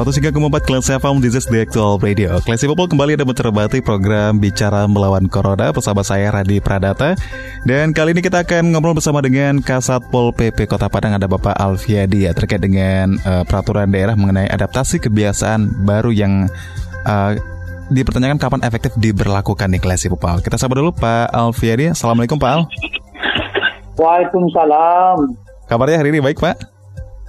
103,4 Kelas FM, this is the actual radio. Kelas People kembali ada mencermati program Bicara Melawan Corona bersama saya Radi Pradata. Dan kali ini kita akan ngobrol bersama dengan Kasat Pol PP Kota Padang ada Bapak Alfiadi ya terkait dengan uh, peraturan daerah mengenai adaptasi kebiasaan baru yang uh, dipertanyakan kapan efektif diberlakukan di Kelas People. Kita sabar dulu Pak Alfiadi. Assalamualaikum Pak Al. Waalaikumsalam. Kabarnya hari ini baik Pak?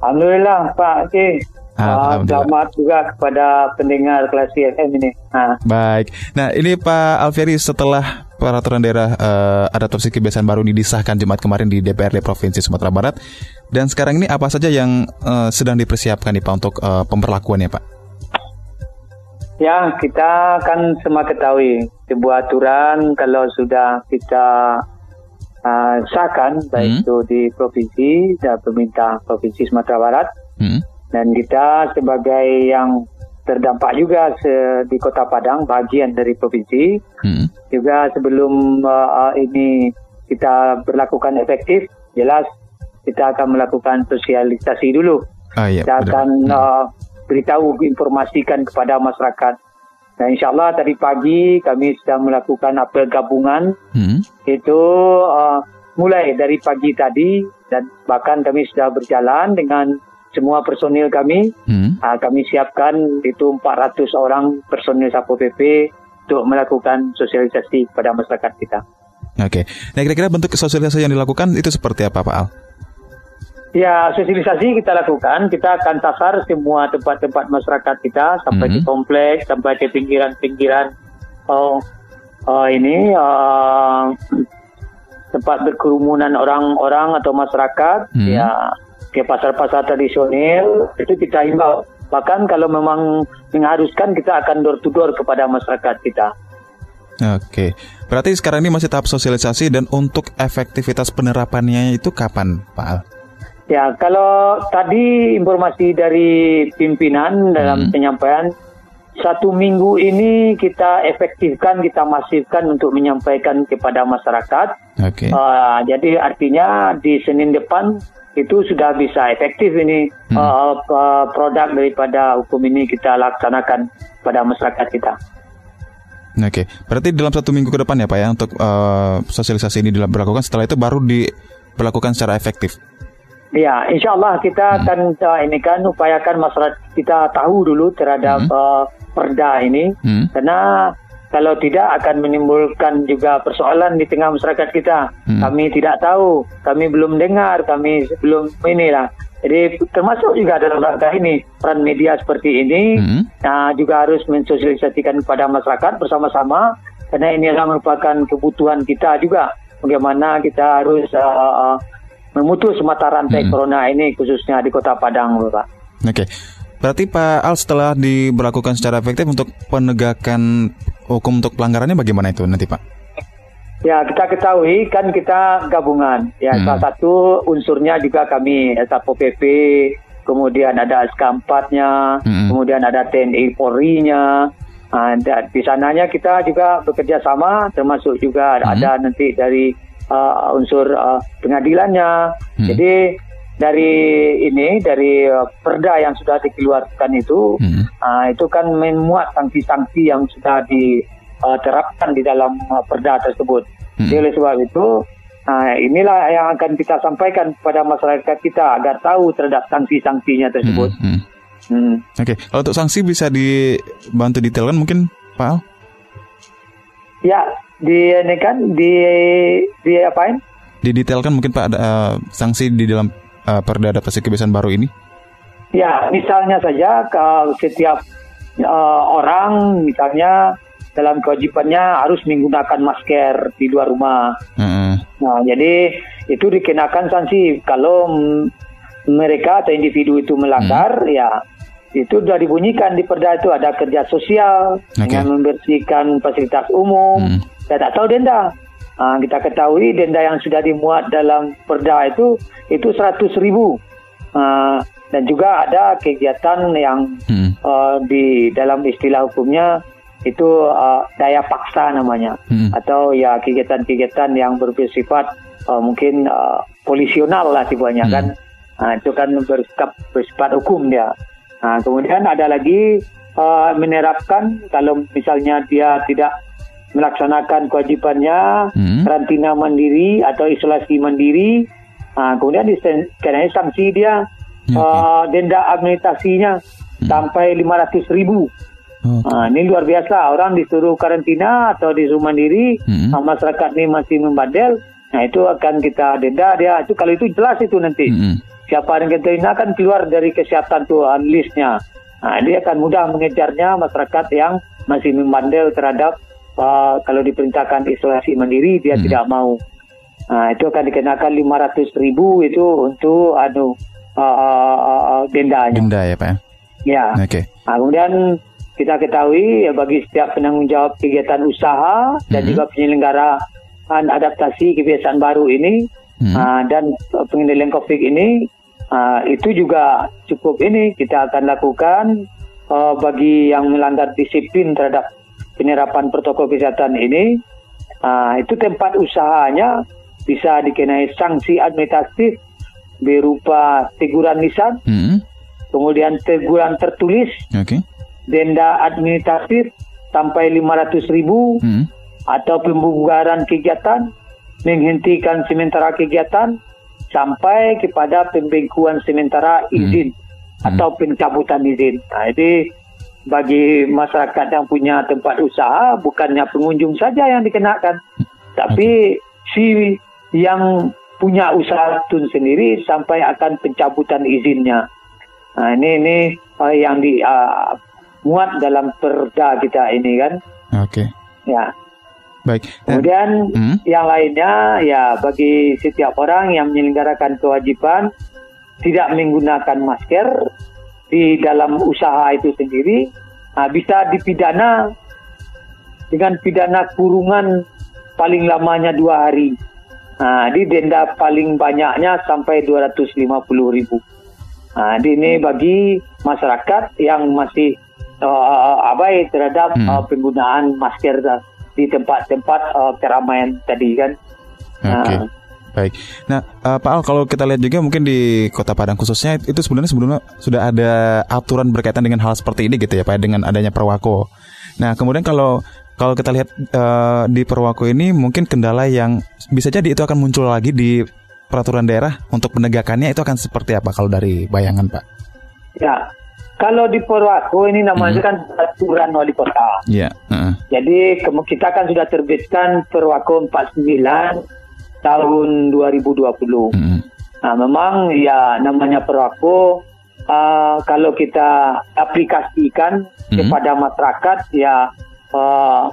Alhamdulillah Pak. Okay. Uh, selamat juga kepada pendengar kelas FM ini. Ha. Baik. Nah ini Pak Alfieri setelah peraturan daerah uh, adaptasi kebiasaan baru ini disahkan Jumat kemarin di DPRD Provinsi Sumatera Barat dan sekarang ini apa saja yang uh, sedang dipersiapkan nih Pak untuk uh, pemberlakuannya Pak? Ya kita kan semua ketahui sebuah aturan kalau sudah kita uh, sahkan baik hmm. itu di provinsi dan pemerintah provinsi Sumatera Barat. Hmm dan kita sebagai yang terdampak juga di Kota Padang bagian dari provinsi hmm. juga sebelum uh, ini kita berlakukan efektif jelas kita akan melakukan sosialisasi dulu. Ah, iya, kita akan uh, beritahu informasikan kepada masyarakat. Dan insya Allah tadi pagi kami sedang melakukan apel gabungan. Hmm. itu uh, mulai dari pagi tadi dan bahkan kami sudah berjalan dengan semua personil kami. Hmm. Uh, kami siapkan itu 400 orang personil Sapo PP untuk melakukan sosialisasi kepada masyarakat kita. Oke. Okay. Nah, kira-kira bentuk sosialisasi yang dilakukan itu seperti apa, Pak Al? Ya, sosialisasi kita lakukan. Kita akan tasar semua tempat-tempat masyarakat kita sampai -hmm. ke kompleks, sampai ke pinggiran-pinggiran. Oh, oh ini uh, tempat berkerumunan orang-orang atau masyarakat. Hmm. Ya, ke pasar-pasar tradisional itu kita himbau. Bahkan kalau memang mengharuskan kita akan door to door kepada masyarakat kita. Oke, berarti sekarang ini masih tahap sosialisasi dan untuk efektivitas penerapannya itu kapan, Pak Al? Ya, kalau tadi informasi dari pimpinan dalam hmm. penyampaian satu minggu ini kita efektifkan, kita masifkan untuk menyampaikan kepada masyarakat. Okay. Uh, jadi artinya di Senin depan itu sudah bisa efektif ini hmm. uh, uh, produk daripada hukum ini kita laksanakan pada masyarakat kita. Oke, okay. berarti dalam satu minggu ke depan ya Pak ya untuk uh, sosialisasi ini dilakukan setelah itu baru diberlakukan secara efektif. Ya, insya Allah kita hmm. akan uh, ini kan upayakan masyarakat kita tahu dulu terhadap hmm. uh, perda ini, hmm. karena kalau tidak akan menimbulkan juga persoalan di tengah masyarakat kita. Hmm. Kami tidak tahu, kami belum dengar, kami belum inilah. Jadi termasuk juga dalam rangka ini peran media seperti ini hmm. nah, juga harus mensosialisasikan kepada masyarakat bersama-sama karena ini adalah merupakan kebutuhan kita juga bagaimana kita harus uh, memutus mata rantai hmm. corona ini khususnya di Kota Padang, Bapak. Oke. Okay. Berarti Pak Al setelah diberlakukan secara efektif untuk penegakan hukum untuk pelanggarannya bagaimana itu nanti Pak? Ya kita ketahui kan kita gabungan ya hmm. salah satu unsurnya juga kami Sapo PP kemudian ada SK 4-nya hmm. kemudian ada TNI Polri-nya ada di sananya kita juga bekerja sama termasuk juga hmm. ada nanti dari uh, unsur uh, pengadilannya hmm. jadi dari ini dari uh, perda yang sudah dikeluarkan itu hmm. uh, itu kan memuat sanksi-sanksi yang sudah diterapkan uh, di dalam uh, perda tersebut. Hmm. Jadi oleh sebab itu uh, inilah yang akan kita sampaikan kepada masyarakat kita agar tahu terhadap sanksi-sanksinya tersebut. Hmm. Hmm. Hmm. Oke, okay. kalau untuk sanksi bisa dibantu detailkan mungkin Pak Al? Ya, di ini kan di di apain? Didetailkan mungkin Pak ada uh, sanksi di dalam uh, perda adaptasi kebiasaan baru ini? Ya, misalnya saja kalau setiap uh, orang misalnya dalam kewajibannya harus menggunakan masker di luar rumah. Mm-hmm. Nah, jadi itu dikenakan sanksi kalau mereka atau individu itu melanggar, hmm. ya itu sudah dibunyikan di perda itu ada kerja sosial okay. dengan membersihkan fasilitas umum. Hmm. Saya tak tahu denda. Nah, kita ketahui denda yang sudah dimuat dalam perda itu itu seratus ribu. Uh, dan juga ada kegiatan yang hmm. uh, di dalam istilah hukumnya itu uh, daya paksa namanya hmm. atau ya kegiatan-kegiatan yang bersifat uh, mungkin uh, polisional lah sebenarnya hmm. kan nah, itu kan bersifat, bersifat hukum dia nah, kemudian ada lagi uh, menerapkan kalau misalnya dia tidak melaksanakan kewajibannya hmm. karantina mandiri atau isolasi mandiri nah, kemudian dikenai sanksi dia okay. uh, denda administrasinya hmm. sampai 500 ribu. Okay. Uh, ini luar biasa. Orang disuruh karantina atau disuruh mandiri, hmm. uh, masyarakat ini masih membandel. Nah itu akan kita denda dia. Itu kalau itu jelas itu nanti. Hmm. Siapa yang kita ini akan keluar dari kesehatan tuh listnya. Nah, dia akan mudah mengejarnya masyarakat yang masih membandel terhadap uh, kalau diperintahkan isolasi mandiri dia hmm. tidak mau. Nah, itu akan dikenakan 500 ribu itu untuk anu uh, uh, dendanya. Denda ya Pak? Ya. Oke. Okay. Nah, kemudian kita ketahui ya bagi setiap penanggung jawab kegiatan usaha dan mm-hmm. juga penyelenggaraan adaptasi kebiasaan baru ini mm-hmm. uh, dan pengendalian COVID ini uh, itu juga cukup ini kita akan lakukan uh, bagi yang melanggar disiplin terhadap penerapan protokol kesehatan ini uh, itu tempat usahanya bisa dikenai sanksi administratif berupa teguran lisan, hmm. kemudian teguran tertulis, okay. denda administratif sampai 500 ribu, hmm. atau pembubaran kegiatan, menghentikan sementara kegiatan, sampai kepada pembengkuan sementara hmm. izin hmm. atau pencabutan izin. Nah, jadi bagi masyarakat yang punya tempat usaha bukannya pengunjung saja yang dikenakan, tapi si yang punya usaha tun sendiri sampai akan pencabutan izinnya. Nah, ini ini uh, yang di uh, muat dalam perda kita ini kan. Oke. Okay. Ya. Baik. Kemudian hmm? yang lainnya ya bagi setiap orang yang menyelenggarakan kewajiban tidak menggunakan masker di dalam usaha itu sendiri nah, bisa dipidana dengan pidana kurungan paling lamanya dua hari. Nah, di denda paling banyaknya sampai 250 ribu. Nah, ini bagi masyarakat yang masih uh, abai terhadap hmm. uh, penggunaan masker di tempat-tempat uh, keramaian tadi kan. Oke. Okay. Uh, Baik. Nah, uh, Pak Al, kalau kita lihat juga mungkin di Kota Padang khususnya itu sebenarnya sebelumnya sudah ada aturan berkaitan dengan hal seperti ini gitu ya, Pak, dengan adanya Perwako. Nah, kemudian kalau kalau kita lihat uh, di Perwako ini mungkin kendala yang bisa jadi itu akan muncul lagi di peraturan daerah untuk penegakannya itu akan seperti apa kalau dari bayangan Pak? Ya, kalau di Perwako ini namanya hmm. kan peraturan wali kota. Iya. Uh -uh. Jadi kita kan sudah terbitkan Perwako 49 tahun 2020. Hmm. Nah, memang ya namanya Perwako uh, kalau kita aplikasikan hmm. kepada masyarakat ya uh,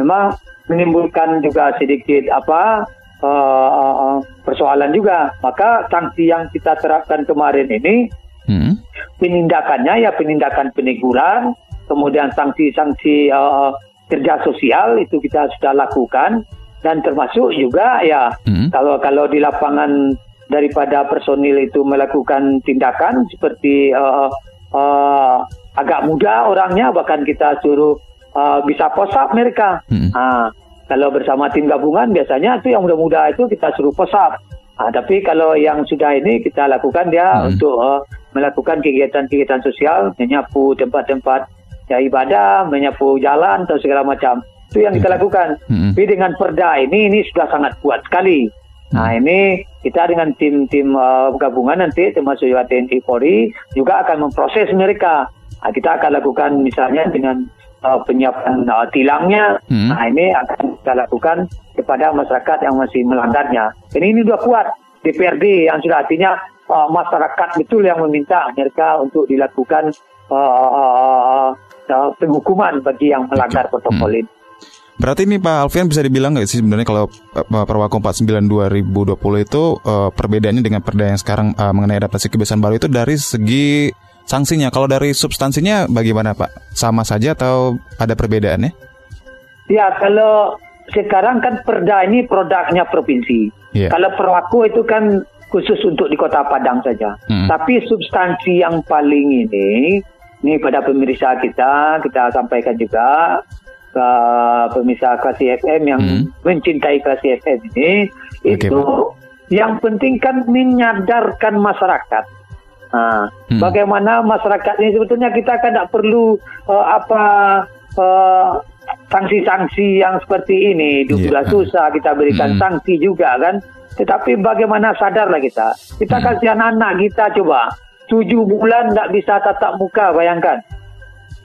memang menimbulkan juga sedikit apa uh, persoalan juga. Maka sanksi yang kita terapkan kemarin ini hmm. penindakannya ya penindakan peneguran, kemudian sanksi-sanksi uh, kerja sosial itu kita sudah lakukan dan termasuk juga ya hmm. kalau kalau di lapangan daripada personil itu melakukan tindakan seperti uh, uh, agak muda orangnya bahkan kita suruh uh, bisa posap mereka. Hmm. Uh, kalau bersama tim gabungan biasanya itu yang muda-muda itu kita suruh posap. Uh, tapi kalau yang sudah ini kita lakukan dia hmm. untuk uh, melakukan kegiatan-kegiatan sosial, menyapu tempat-tempat ya ibadah, menyapu jalan atau segala macam. Itu yang kita lakukan. Hmm. Tapi dengan perda ini ini sudah sangat kuat sekali. Nah hmm. ini kita dengan tim-tim uh, gabungan nanti termasuk juga TNI Polri juga akan memproses mereka. Nah, kita akan lakukan misalnya dengan uh, penyiapan uh, tilangnya. Hmm. Nah, ini akan kita lakukan kepada masyarakat yang masih melanggarnya. Ini ini sudah kuat DPRD yang sudah artinya uh, masyarakat betul yang meminta mereka untuk dilakukan uh, uh, uh, penghukuman bagi yang melanggar protokol hmm. Berarti ini Pak Alfian bisa dibilang nggak sih sebenarnya kalau Perwaku 49 2020 itu uh, perbedaannya dengan perda yang sekarang uh, mengenai adaptasi kebiasaan baru itu dari segi sanksinya. Kalau dari substansinya bagaimana Pak? Sama saja atau ada perbedaannya? Ya, kalau sekarang kan perda ini produknya provinsi. Yeah. Kalau Perwaku itu kan khusus untuk di Kota Padang saja. Hmm. Tapi substansi yang paling ini, ini pada pemirsa kita, kita sampaikan juga ke pemirsa Klasi FM yang hmm. mencintai Klasi FM ini okay, itu yang penting kan menyadarkan masyarakat. Nah, hmm. Bagaimana masyarakat ini sebetulnya kita kan tidak perlu uh, apa uh, sanksi-sanksi yang seperti ini. Itu yeah. sudah susah kita berikan hmm. sanksi juga kan. Tetapi bagaimana sadarlah kita. Kita hmm. kasih anak-anak kita coba. Tujuh bulan tidak bisa tatap muka, bayangkan.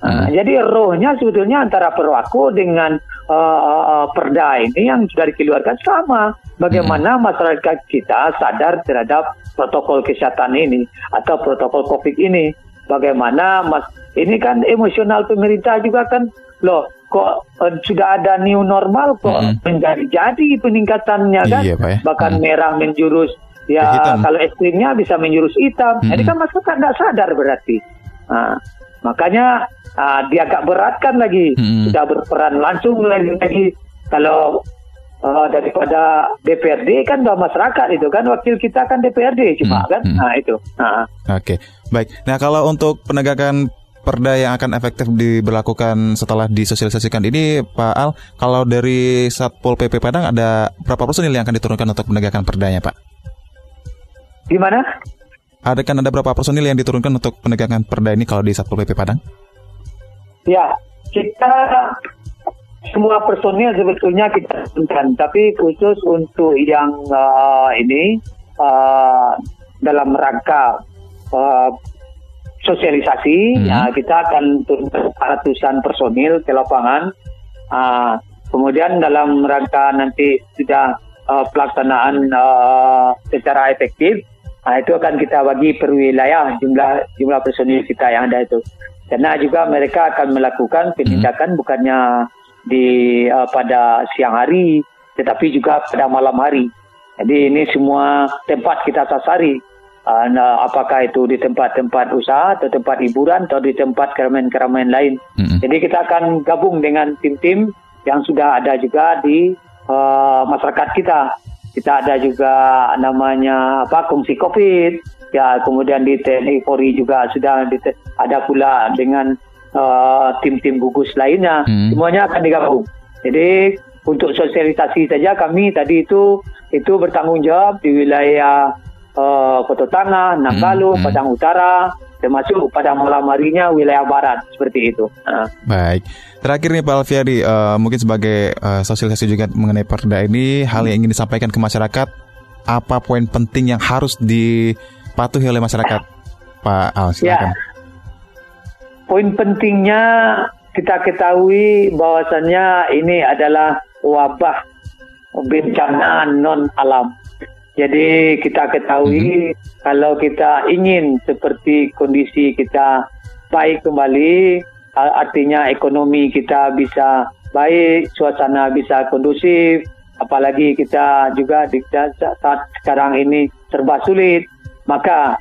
Uh, jadi rohnya sebetulnya antara perwaku dengan uh, uh, perda ini yang sudah dikeluarkan sama. Bagaimana hmm. masyarakat kita sadar terhadap protokol kesehatan ini atau protokol COVID ini. Bagaimana mas ini kan emosional pemerintah juga kan loh kok uh, sudah ada new normal kok hmm. menjadi jadi peningkatannya kan iya, ya. bahkan hmm. merah menjurus ya kalau ekstrimnya bisa menjurus hitam. Hmm. Jadi kan masyarakat tidak sadar berarti. Nah, makanya uh, dia agak beratkan lagi hmm. sudah berperan langsung lagi, lagi kalau uh, daripada DPRD kan bahwa masyarakat itu kan wakil kita kan DPRD cuma hmm. kan hmm. nah itu nah. oke okay. baik nah kalau untuk penegakan perda yang akan efektif diberlakukan setelah disosialisasikan ini Pak Al kalau dari Satpol PP Padang ada berapa personil yang akan diturunkan untuk penegakan perdanya Pak di mana ada kan ada berapa personil yang diturunkan untuk penegakan perda ini kalau di Satpol PP Padang Ya, kita semua personil sebetulnya kita tentukan, tapi khusus untuk yang uh, ini uh, dalam rangka uh, sosialisasi, hmm. ya, kita akan turunkan ratusan personil ke lapangan. Uh, kemudian dalam rangka nanti sudah uh, pelaksanaan uh, secara efektif, uh, itu akan kita bagi per wilayah jumlah jumlah personil kita yang ada itu. Karena juga mereka akan melakukan penindakan hmm. bukannya di uh, pada siang hari, tetapi juga pada malam hari. Jadi ini semua tempat kita sasari. Uh, apakah itu di tempat-tempat usaha atau tempat hiburan atau di tempat keramaian-keramaian lain. Hmm. Jadi kita akan gabung dengan tim-tim yang sudah ada juga di uh, masyarakat kita. Kita ada juga namanya apa kongsi COVID Ya, kemudian di TNI Polri juga sudah ada pula dengan uh, tim-tim gugus lainnya. Hmm. Semuanya akan digabung. Jadi untuk sosialisasi saja kami tadi itu itu bertanggung jawab di wilayah uh, Kota Tangah, Nanggalu, hmm. Padang Utara, termasuk pada malam harinya wilayah barat seperti itu. Uh. Baik. Terakhir nih Pak Alfiadi, uh, mungkin sebagai uh, sosialisasi juga mengenai perda ini, hal yang ingin disampaikan ke masyarakat, apa poin penting yang harus di dipatuhi oleh masyarakat, Pak Al? Silakan. Ya. Poin pentingnya kita ketahui bahwasannya ini adalah wabah bencana non alam. Jadi kita ketahui mm-hmm. kalau kita ingin seperti kondisi kita baik kembali, artinya ekonomi kita bisa baik, suasana bisa kondusif, apalagi kita juga di saat sekarang ini serba sulit. Maka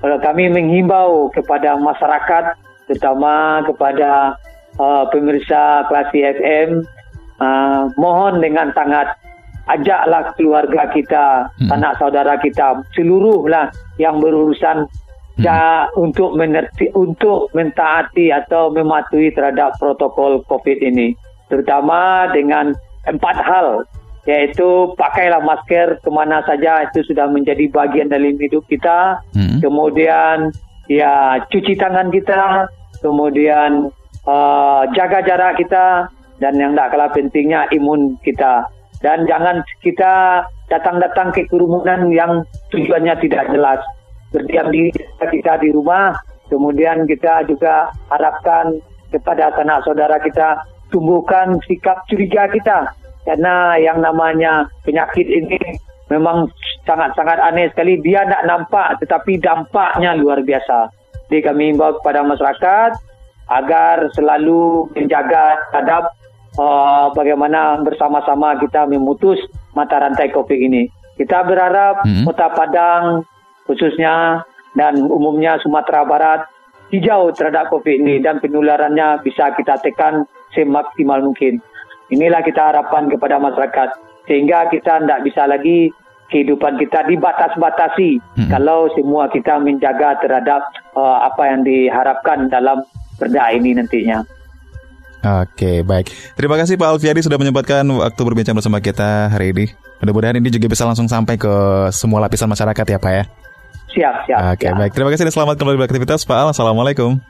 kalau kami menghimbau kepada masyarakat, terutama kepada uh, pemirsa klasi FM, uh, mohon dengan sangat ajaklah keluarga kita, hmm. anak saudara kita, seluruhlah yang berurusan hmm. ja, untuk menerti, untuk mentaati atau mematuhi terhadap protokol COVID ini, terutama dengan empat hal yaitu pakailah masker ke mana saja itu sudah menjadi bagian dari hidup kita. Hmm. Kemudian ya cuci tangan kita, kemudian uh, jaga jarak kita dan yang tidak kalah pentingnya imun kita. Dan jangan kita datang-datang ke kerumunan yang tujuannya tidak jelas. Berdiam di kita di rumah, kemudian kita juga harapkan kepada anak saudara kita tumbuhkan sikap curiga kita karena yang namanya penyakit ini memang sangat-sangat aneh sekali. Dia tidak nampak tetapi dampaknya luar biasa. Jadi kami imbau kepada masyarakat agar selalu menjaga terhadap uh, bagaimana bersama-sama kita memutus mata rantai COVID ini. Kita berharap hmm. Kota Padang khususnya dan umumnya Sumatera Barat hijau terhadap COVID ini dan penularannya bisa kita tekan semaksimal mungkin. Inilah kita harapkan kepada masyarakat sehingga kita tidak bisa lagi kehidupan kita dibatas-batasi hmm. kalau semua kita menjaga terhadap uh, apa yang diharapkan dalam perda ini nantinya. Oke, baik. Terima kasih Pak Alfiadi sudah menyempatkan waktu berbincang bersama kita hari ini. Mudah-mudahan ini juga bisa langsung sampai ke semua lapisan masyarakat ya Pak ya. Siap, siap. Oke, siap. baik. Terima kasih dan selamat kembali beraktivitas Pak Al. Assalamualaikum.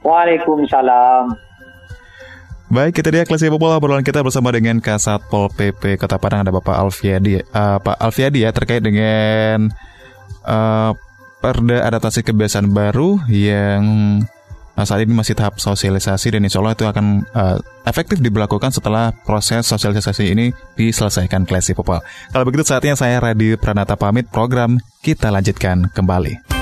Waalaikumsalam. Baik, kita dia kelas popol obrolan kita bersama dengan Kasatpol PP Kota Padang ada Bapak Alfiadi. Uh, Pak Alfiadi ya terkait dengan uh, perda adaptasi kebiasaan baru yang saat ini masih tahap sosialisasi dan insya Allah itu akan uh, efektif diberlakukan setelah proses sosialisasi ini diselesaikan Klesi Popol. Kalau begitu saatnya saya Radi Pranata pamit program kita lanjutkan kembali.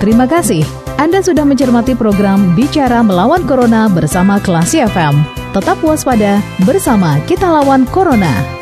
Terima kasih. Anda sudah mencermati program Bicara Melawan Corona bersama Klasi FM. Tetap waspada bersama kita lawan Corona.